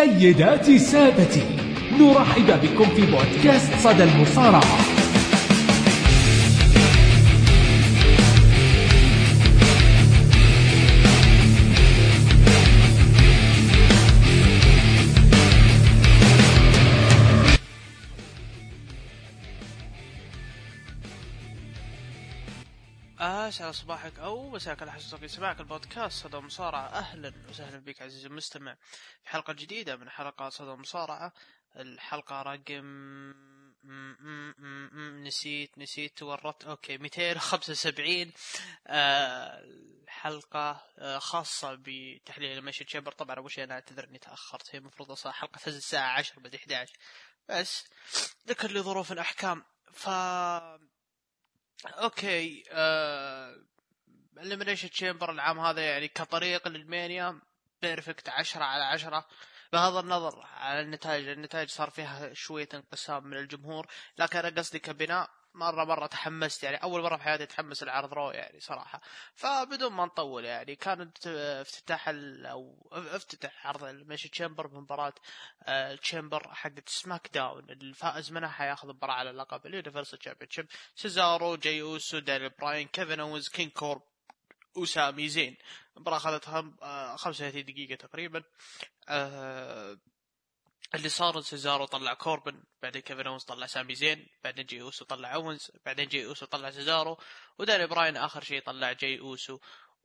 سيداتي سادتي. نرحب بكم في بودكاست صدى المصارعة. صباحك أو مساك على حسب سماعك البودكاست صدى مصارعة. أهلا وسهلا بك عزيزي المستمع. في حلقة جديدة من حلقات صدى مصارعة. الحلقة رقم نسيت نسيت تورطت OK 275 آه حلقة آه خاصة بتحليل ال Elimination Chamber طبعا اول شيء أنا اعتذر اني تاخرت هي المفروض أصلا حلقة تنزل الساعة 10 بعد 11 بس ذلك لي ظروف الاحكام ف OK آه... Elimination Chamber العام هذا يعني كطريق ل WrestleMania perfect عشرة على عشرة. بغض النظر على النتائج النتائج صار فيها شوية انقسام من الجمهور لكن أنا قصدي كبناء مرة مرة تحمست يعني أول مرة في حياتي أتحمس لعرض Raw يعني صراحة. فبدون ما نطول يعني كانت افتتاح أو افتتح عرض ال Elimination Chamber بمباراة ال Chamber حقت SmackDown الفائز منها حياخذ مباراة على لقب ال Universal Championship سيزارو جاي اوسو داني براين كيفن اونز كينق كوربن وسامي زين المباراة أخذتها 35 دقيقة تقريبا. أه اللي صار سيزارو طلع كوربن بعدين كيفن اونز طلع سامي زين بعدين جي أوسو طلع اونز بعدين جي أوسو طلع سيزارو وداني براين آخر شيء طلع جي أوسو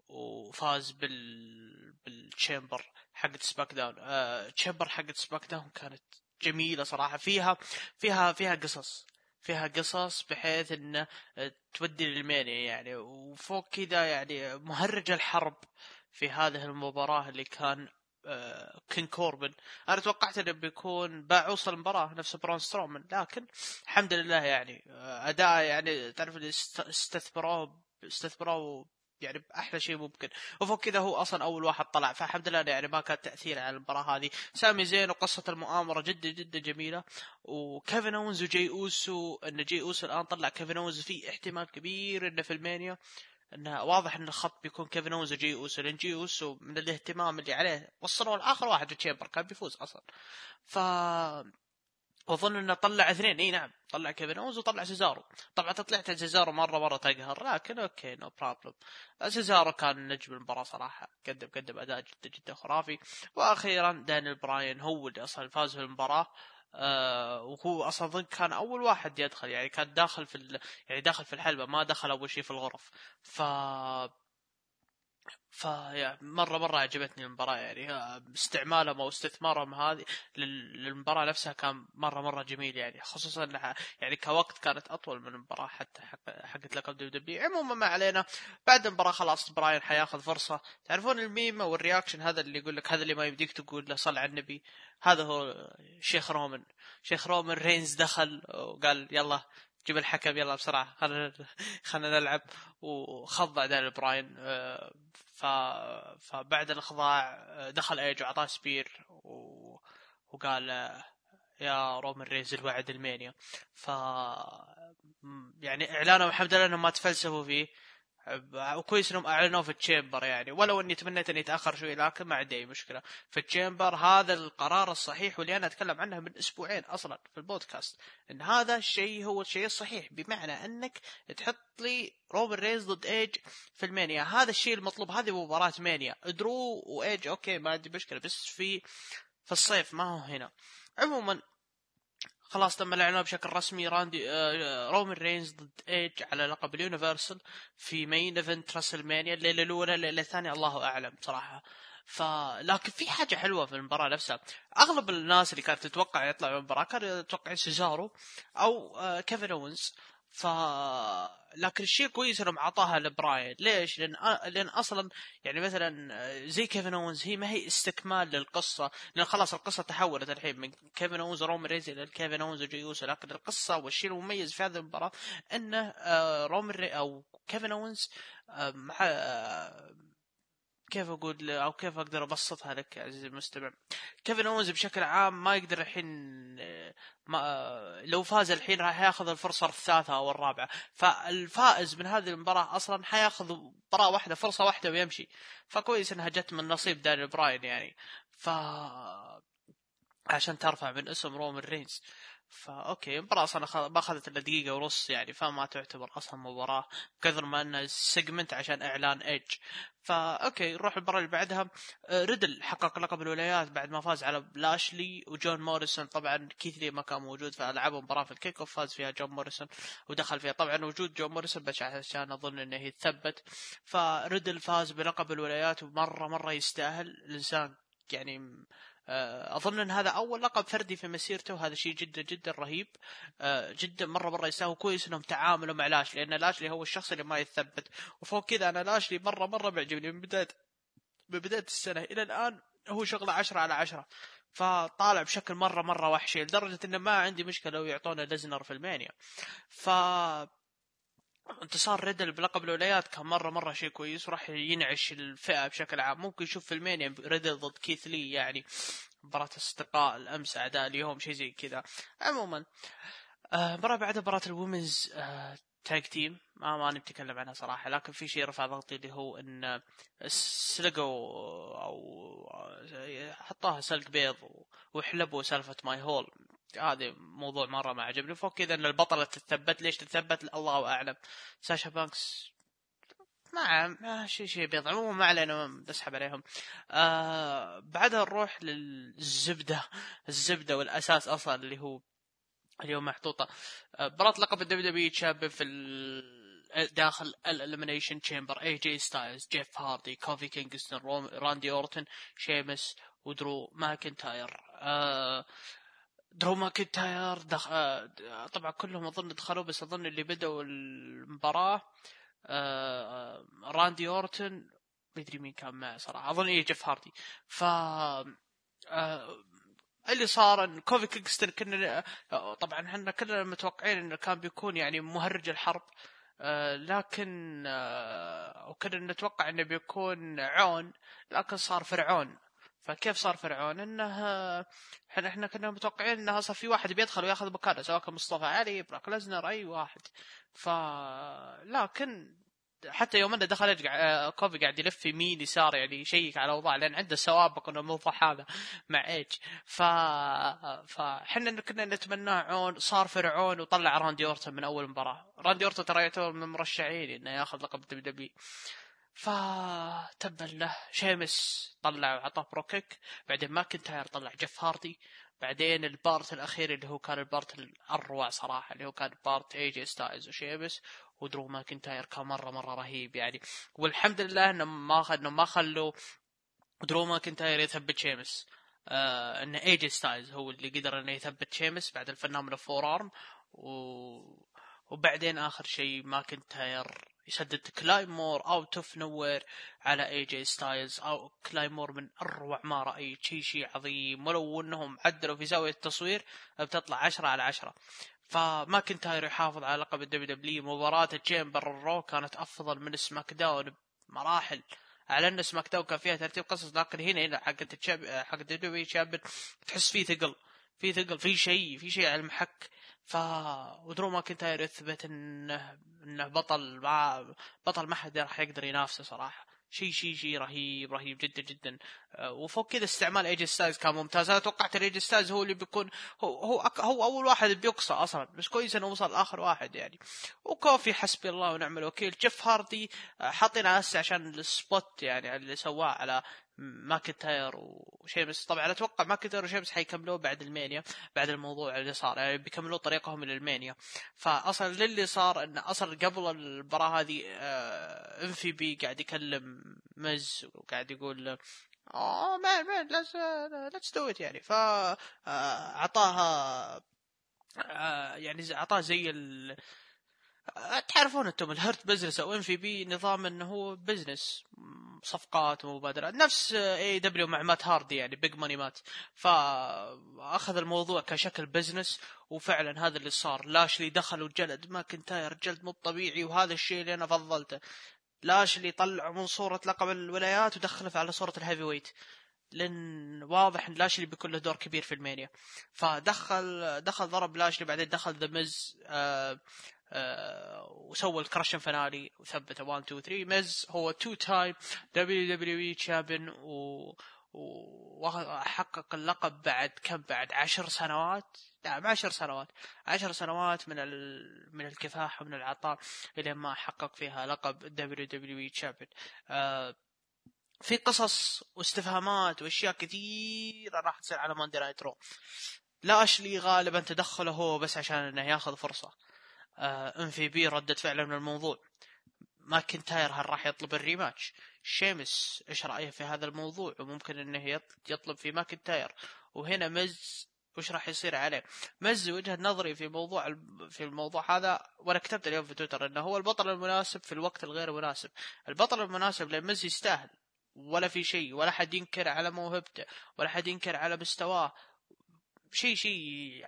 وفاز بال بال Chamber حقت SmackDown آه... Chamber حقت SmackDown كانت جميلة صراحة. فيها فيها فيها قصص فيها قصص بحيث إنه تودي للـ Mania يعني. وفوق كذا يعني مهرج الحرب في هذه المباراة اللي كان King كوربن. أنا توقعت إنه بيكون بيعوص المباراة نفس برون سترومان لكن الحمد لله يعني أداء يعني تعرف اللي استثمروه استثمروه يعني بأحلى شيء ممكن. وفوق كذا هو أصلا أول واحد طلع فالحمد لله يعني ما كان تأثير على المباراة هذه. سامي زين وقصة المؤامرة جدا جدا جميلة. وكيفن أونز وجي أوسو إن جي أوسو الآن طلع كيفن أونز في احتمال كبير إنه في ال Mania. إنه واضح إن الخط بيكون كيفن اونز وجي أوسو لأن جي أوسو من الاهتمام اللي عليه وصلوا لآخر واحد في Chamber كان بيفوز أصلا. ف وأظن إنه طلع اثنين إي نعم طلع كيفن اونز وطلع سيزارو. طبعا طلعت سيزارو مرة مره تقهر لكن OK no problem سيزارو كان نجم المباراة صراحة قدم قدم أداء جدا جدا خرافي. وأخيرا دانيال براين هو اللي أصلا فاز في المباراه آه وهو أصلا كان أول واحد يدخل يعني كان داخل في ال... يعني داخل في الحلبة ما دخل أول شيء في الغرف. ف ف مرة مرة عجبتني المباراة يعني. استعمالهم أو استثمارهم هذه للمباراة نفسها كان مرة مرة جميل يعني. خصوصا إنها يعني كوقت كانت أطول من المباراة حتى حقت لقب WW عموما ما علينا. بعد المباراة خلاص براين حياخذ فرصة. تعرفون الميم أو ال reaction هذا اللي يقول لك هذا اللي ما يمديك تقول له صل على النبي. هذا هو شيخ رومان شيخ رومان رينز دخل وقال يلا جيب الحكم يلا بسرعة خلينا خلينا نلعب. وخضع داني براين ف... فبعد الخضاع دخل ايج واعطاه spear و... وقال يا رومان رينز الوعد ال Mania. ف يعني اعلانهم الحمد لله انهم ما تفلسفوا فيه. وكويس إنهم اعلنوه في ال chamber يعني. ولو إني تمنيت إني يتاخر شوي لكن ما عندي أي مشكلة. في ال chamber هذا القرار الصحيح واللي أنا أتكلم عنه من أسبوعين أصلا في البودكاست. إن هذا الشيء هو الشيء الصحيح بمعنى إنك تحط لي رومان رينز ضد إيج في المانيا. هذا الشيء المطلوب هذه مباراة مانيا. درو وإيج okay ما عندي مشكلة بس في في الصيف ما هو هنا. عموما خلاص تم الإعلان بشكل رسمي راندي آه رومان رينز ضد ايج على لقب ال universal في main event راسل مانيا الليلة الأولى الليلة الثانية الله أعلم صراحة. ف لكن في حاجة حلوة في المباراة نفسها. أغلب الناس اللي كانت تتوقع يطلع من المباراة كانوا يتوقعون سيزارو أو آه كيفن اونز ف لكن الشيء كويس إنهم أعطاها لبراين. ليش؟ لأن لأن أصلا يعني مثلا زي كيفن اونز هي ما هي استكمال للقصة. لأن خلاص القصة تحولت الحين من كيفن اونز ورومان رينز إلى كيفن اونز وجي اوسو لكن القصة والشيء المميز في هذه المباراة إنه رومان أو كيفن اونز مع كيف أقول أو كيف أقدر أبسطها لك عزيزي المستمع؟ كيفن اونز بشكل عام ما يقدر الحين ما لو فاز الحين راح ياخذ الفرصة الثالثة أو الرابعة. فالفائز من هذه المباراة أصلا حياخذ مباراه واحدة فرصة واحدة ويمشي. فكويس إنها جت من نصيب داني براين يعني. ف عشان ترفع من اسم رومان رينز. فا المباراة أصلا ما أخذت إلا دقيقة ونص يعني فما تعتبر أصلا مباراة كثر ما انها segment عشان إعلان ايج فا okay نروح المباراة اللي بعدها. آه، ريدل حقق لقب الولايات بعد ما فاز على لاشلي وجون موريسون. طبعا كيث لي ما كان موجود فلعبوا مباراة في ال kick off فاز فيها جون موريسون ودخل فيها. طبعا وجود جون موريسون بس عشان أظن إنه يتثبت. فريدل فاز بلقب الولايات ومرة مرة يستاهل. الإنسان يعني آه، أظن أن هذا أول لقب فردي في مسيرته وهذا شيء جدا جدا رهيب. آه، جدا مرة مرة يستاهل كويس إنهم تعاملوا مع لاشلي لأن لاشلي هو الشخص اللي ما يتثبت. وفوق كذا أنا لاشلي مرة مرة بيعجبني من بداية من بداية السنة إلى الآن هو شغله عشرة على عشرة. فطالع بشكل مرة مرة وحشي لدرجة إنه ما عندي مشكلة لو يعطونا ليزنر في ألمانيا. ف انتصار ريدل بلقب الولايات كان مرة مرة شيء كويس وراح ينعش الفئة بشكل عام. ممكن نشوف في المانيا ريدل ضد كيث لي يعني مباراة اصدقاء الأمس أعداء اليوم شيء زي كذا. عموما آه، مباراة بعدها مباراة ال women's آه، tag team ما ما نتكلم عنها صراحة لكن في شيء رفع ضغطي اللي هو إن سلقوا أو آه، حطوها سلق بيض وحلبوا سالفة ماي هول. هذا موضوع مرة ما عجبني. فوق كذا إن البطلة تتثبت. ليش تتثبت؟ الله أعلم. ساشا بانكس ما ما شيء شيء بيض عموما ما علينا نسحب عليهم. آه بعدها نروح للزبدة. الزبدة والأساس أصلا اللي هو اليوم محطوطة. آه، مباراة لقب الدبليو دبليو تشامبيون في داخل الاليمينيشن تشامبر اي جي ستايلز جيف هاردي كوفي كينغستون راندي اورتن شيمس ودرو ماكنتاير آه درو ماكنتاير دخ... آه طبعا كلهم أظن دخلوا بس أظن اللي بدأوا المباراة آه راندي أورتن مدري مين كان معه صراحة أظن إيه جيف هاردي. ف آه اللي صار إن كوفي كينغستون كنا طبعا إحنا كلنا متوقعين إنه كان بيكون يعني مهرج الحرب آه، لكن آه، وكنا نتوقع إنه بيكون عون لكن صار فرعون. فكيف صار فرعون؟ إنه إحنا إحنا كنا متوقعين إنه صار في واحد بيدخل وياخذ مكانه سواء كان مصطفى علي بروك ليسنر أي واحد. ف لكن حتى يوم إنه دخل يرجع آه، كوفي قاعد يلف يمين يسار يعني يشيك على الأوضاع لأن عنده سوابق إنه الموضوع هذا مع إيج. ف فاحنا كنا نتمناه عون صار فرعون وطلع راندي اورتون من أول مباراة. راندي اورتون ترى يعتبر من المرشحين إنه ياخذ لقب W. فتبا له شيمس طلع وعطاه brogue kick. بعدين ماكنتاير طلع جيف هاردي. بعدين ال part الأخير اللي هو كان ال part الأروع صراحة اللي هو كان part اي جي ستايلز وشيمس ودرو ماكنتاير كان مرة مرة رهيب يعني. والحمد لله إنه ما إنه ما خلوا درو ماكنتاير يثبت شيمس آه ان اي جي ستايلز هو اللي قدر إنه يثبت شيمس بعد الفنان من ال forearm و... وبعدين آخر شيء ماكنتاير يسدد claymore out of nowhere على اي جي ستايلز أو claymore من أروع ما رايت شيء شيء عظيم. ولو أنهم عدلوا في زاوية التصوير بتطلع عشرة على عشرة. فماكنتاير يحافظ على لقب ال WW مباراة ال chamber الرو كانت أفضل من سماك داون بمراحل. على أن سماك داون كان فيها ترتيب قصص لكن هنا هنا حق حق ال WW تحس فيه ثقل. في ثقل. في شيء. في شيء على المحك. ف ودرو ماكنتاير يثبت انه إنه بطل ما بطل ما حد راح يقدر ينافسه صراحة. شيء شيء شيء رهيب رهيب جدا جدا. أه، وفوق كذا استعمال إيجي ستايلز كان ممتاز. أنا توقعت إيجي ستايلز هو اللي بيكون هو هو, أك هو أول واحد بيقصى أصلا. بس كويس إنه وصل آخر واحد يعني. وكوفي حسبي الله ونعم الوكيل. جيف هاردي أه، حاطين هسه عشان ال spot يعني اللي سواه على ماكنتاير وشيمس. طبعا أتوقع ماكنتاير وشيمس حيكملوه بعد المانيا بعد الموضوع اللي صار يعني بيكملوا طريقهم إلى المانيا. فاصلا للي صار إن أصلا قبل المباراة هذه إم في بي قاعد يكلم مز وقاعد يقول oh man man let's do it يعني ف آه، آه، يعني أعطاه زي ال تعرفون أنتم ال Hurt Business أو ام في بي نظام انه هو business صفقات ومبادرات. نفس AEW مع مات هاردي يعني Big Money Matt. فأخذ الموضوع كشكل بزنس وفعلا هذا اللي صار. لاشلي دخل وجلد ماكنتاير جلد مو طبيعي وهذا الشيء اللي أنا فضلته. لاشلي طلع من صورة لقب الولايات ودخله على صورة ال heavyweight. لأن واضح إن لاشلي بيكون له دور كبير في ال Mania. فدخل دخل ضرب لاشلي بعدين دخل The Miz آه آه وسوى ال Crushing Finale وثبته. 1 2 3 مز هو two time WWE champion و وحقق اللقب بعد كم؟ بعد عشر سنوات؟ نعم عشر سنوات. عشر سنوات من ال... من الكفاح ومن العطاء إلى ما حقق فيها لقب WWE champion في قصص واستفهامات وأشياء كثيرة راح تصير على Monday Night Raw لاشلي غالبا تدخله هو بس عشان إنه ياخذ فرصة. MVP ردة فعله من الموضوع. ماكنتاير هل راح يطلب ال rematch؟ شيمس إيش رأيه في هذا الموضوع؟ وممكن إنه يطلب في ماكنتاير. وهنا مز وش راح يصير عليه؟ مز وجهة نظري في موضوع في الموضوع هذا وأنا كتبت اليوم في تويتر إنه هو البطل المناسب في الوقت الغير مناسب. البطل المناسب لمز يستاهل. ولا في شيء ولا حد ينكر على موهبته ولا حد ينكر على مستواه. شيء شيء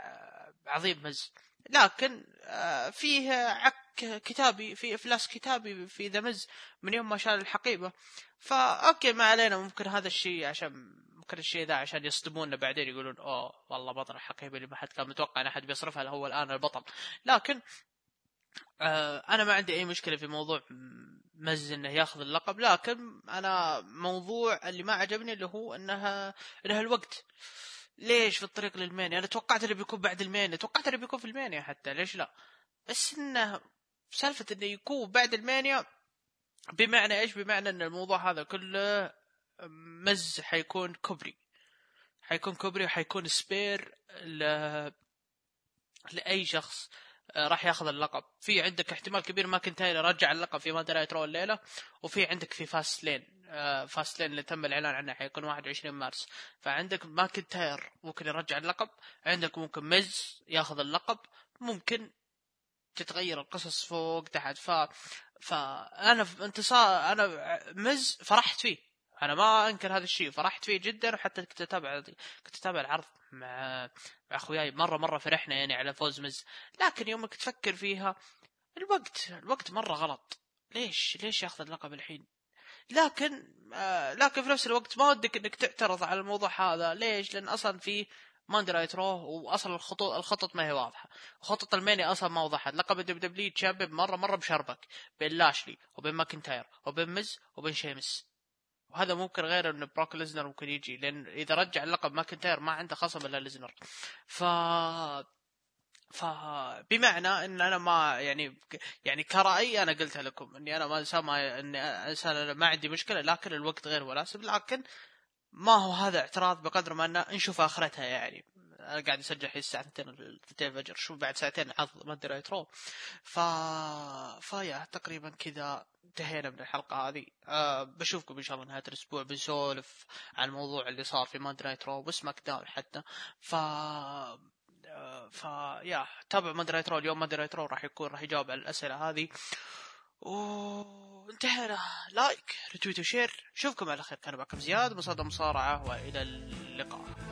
عظيم مز لكن آه، فيه عك كتابي في إفلاس كتابي في The Miz من يوم ما شال الحقيبة. فا okay ما علينا ممكن هذا الشيء عشان ممكن الشيء ذا عشان يصدمونا بعدين يقولون أوه والله بطل الحقيبة اللي ما حد كان متوقع إن أحد بيصرفها هو الآن البطل. لكن آه أنا ما عندي أي مشكلة في موضوع مز إنه ياخذ اللقب لكن أنا موضوع اللي ما عجبني اللي هو إنها إنها الوقت. ليش في الطريق لل Mania؟ أنا توقعت إنه بيكون بعد ال Mania. توقعت إنه بيكون في ال Mania حتى. ليش لا؟ بس إنه سالفة إنه يكون بعد ال Mania بمعنى إيش؟ بمعنى إن الموضوع هذا كله مز حيكون كوبري. حيكون كوبري وحيكون spare ل... لأي شخص. راح ياخذ اللقب. في عندك احتمال كبير ماكنتاير يرجع اللقب في Monday Night الليلة وفي عندك في Fastlane آه، Fastlane اللي تم الإعلان عنه حيكون 21 مارس. فعندك ماكنتاير ممكن يرجع اللقب عندك ممكن ميز ياخذ اللقب ممكن تتغير القصص فوق تحت. ف فأنا انتصار أنا مز فرحت فيه. أنا ما أنكر هذا الشيء فرحت فيه جدا وحتى كنت أتابع كنت أتابع العرض مع مع أخوياي مرة مرة فرحنا يعني على فوز مز لكن يومك تفكر فيها الوقت الوقت مرة غلط. ليش؟ ليش ياخذ اللقب الحين؟ لكن آه لكن في نفس الوقت ما ودك إنك تعترض على الموضوع هذا. ليش؟ لأن أصلا في Monday Night Raw واصلا الخطوط الخطط ما هي واضحة. خطط ال Mania أصلا ما وضحت. لقب الدب دبليو تشابب مرة مرة مشربك. بين لاشلي وبين ماكنتاير وبين مز وبين شيمس. وهذا ممكن غير إن بروك ليزنر ممكن يجي لأن إذا رجع اللقب ماكنتاير ما عنده خصم إلا ليزنر. ف فبمعنى إن أنا ما يعني يعني كرأي أنا قلتها لكم إني أنا ما انسان ما إني انسان ما عندي مشكلة لكن الوقت غير مناسب لكن ما هو هذا اعتراض بقدر ما انه نشوف آخرتها يعني. أنا قاعد أسجل الحين الساعة 2 2 الفجر. شوف بعد ساعتين عرض Monday Night Raw ف فيا تقريبا كذا انتهينا من الحلقة هذه. أه بشوفكم إن شاء الله نهاية الأسبوع. بنسولف عن الموضوع اللي صار في Monday Night Raw و SmackDown حتى. ف ف يا تابع Monday Night Raw اليوم Monday Night Raw راح يكون راح يجاوب على الأسئلة هذه. وانتهينا like retweet و share نشوفكم على خير. كان معكم زياد مصادر مصارعه وإلى اللقاء.